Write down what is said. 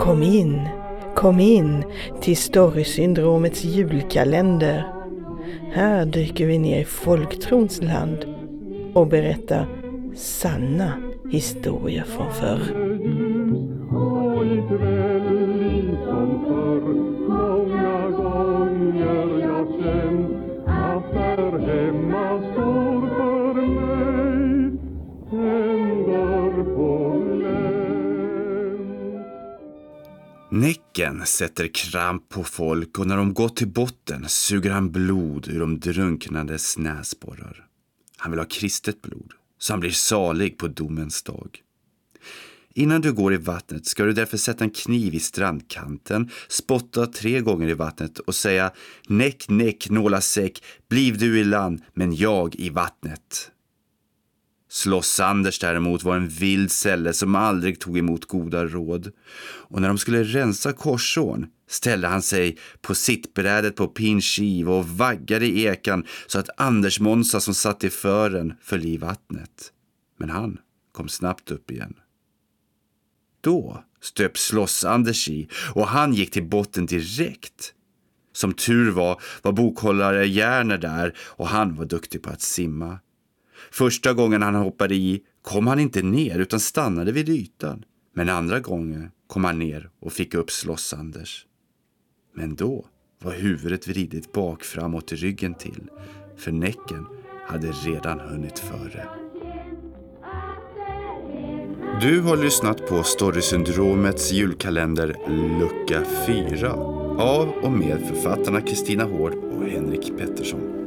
Kom in, kom in till Storysyndromets julkalender. Här dyker vi ner i folktrons land och berättar sanna historier från förr. Hemma står för mig En dörr på glänt Näcken sätter kramp på folk och när de gått till botten suger han blod ur de drunknades näsborrar. Han vill ha kristet blod, så han blir salig på domens dag. Innan du går i vattnet ska du därför sätta en kniv i strandkanten, spotta tre gånger i vattnet och säga Näck, näck, nåla säck, bliv du i land, men jag i vattnet. Sloss-Anders däremot var en vild sälle som aldrig tog emot goda råd. Och när de skulle rensa korsån ställde han sig på sittbrädet på Pinskiv och vaggade i ekan så att Anders Monsa som satt i fören föll i vattnet. Men han kom snabbt upp igen. Då stöp Slåss-Anders i och han gick till botten direkt. Som tur var var bokhållare Järner där och han var duktig på att simma. Första gången han hoppade i kom han inte ner utan stannade vid ytan. Men andra gången kom han ner och fick upp Slåss-Anders. Men då var huvudet vridit bak framåt i ryggen till, för Näcken hade redan hunnit före. Du har lyssnat på Storysyndromets julkalender lucka 4 av och med författarna Kristina Hård och Henrik Pettersson.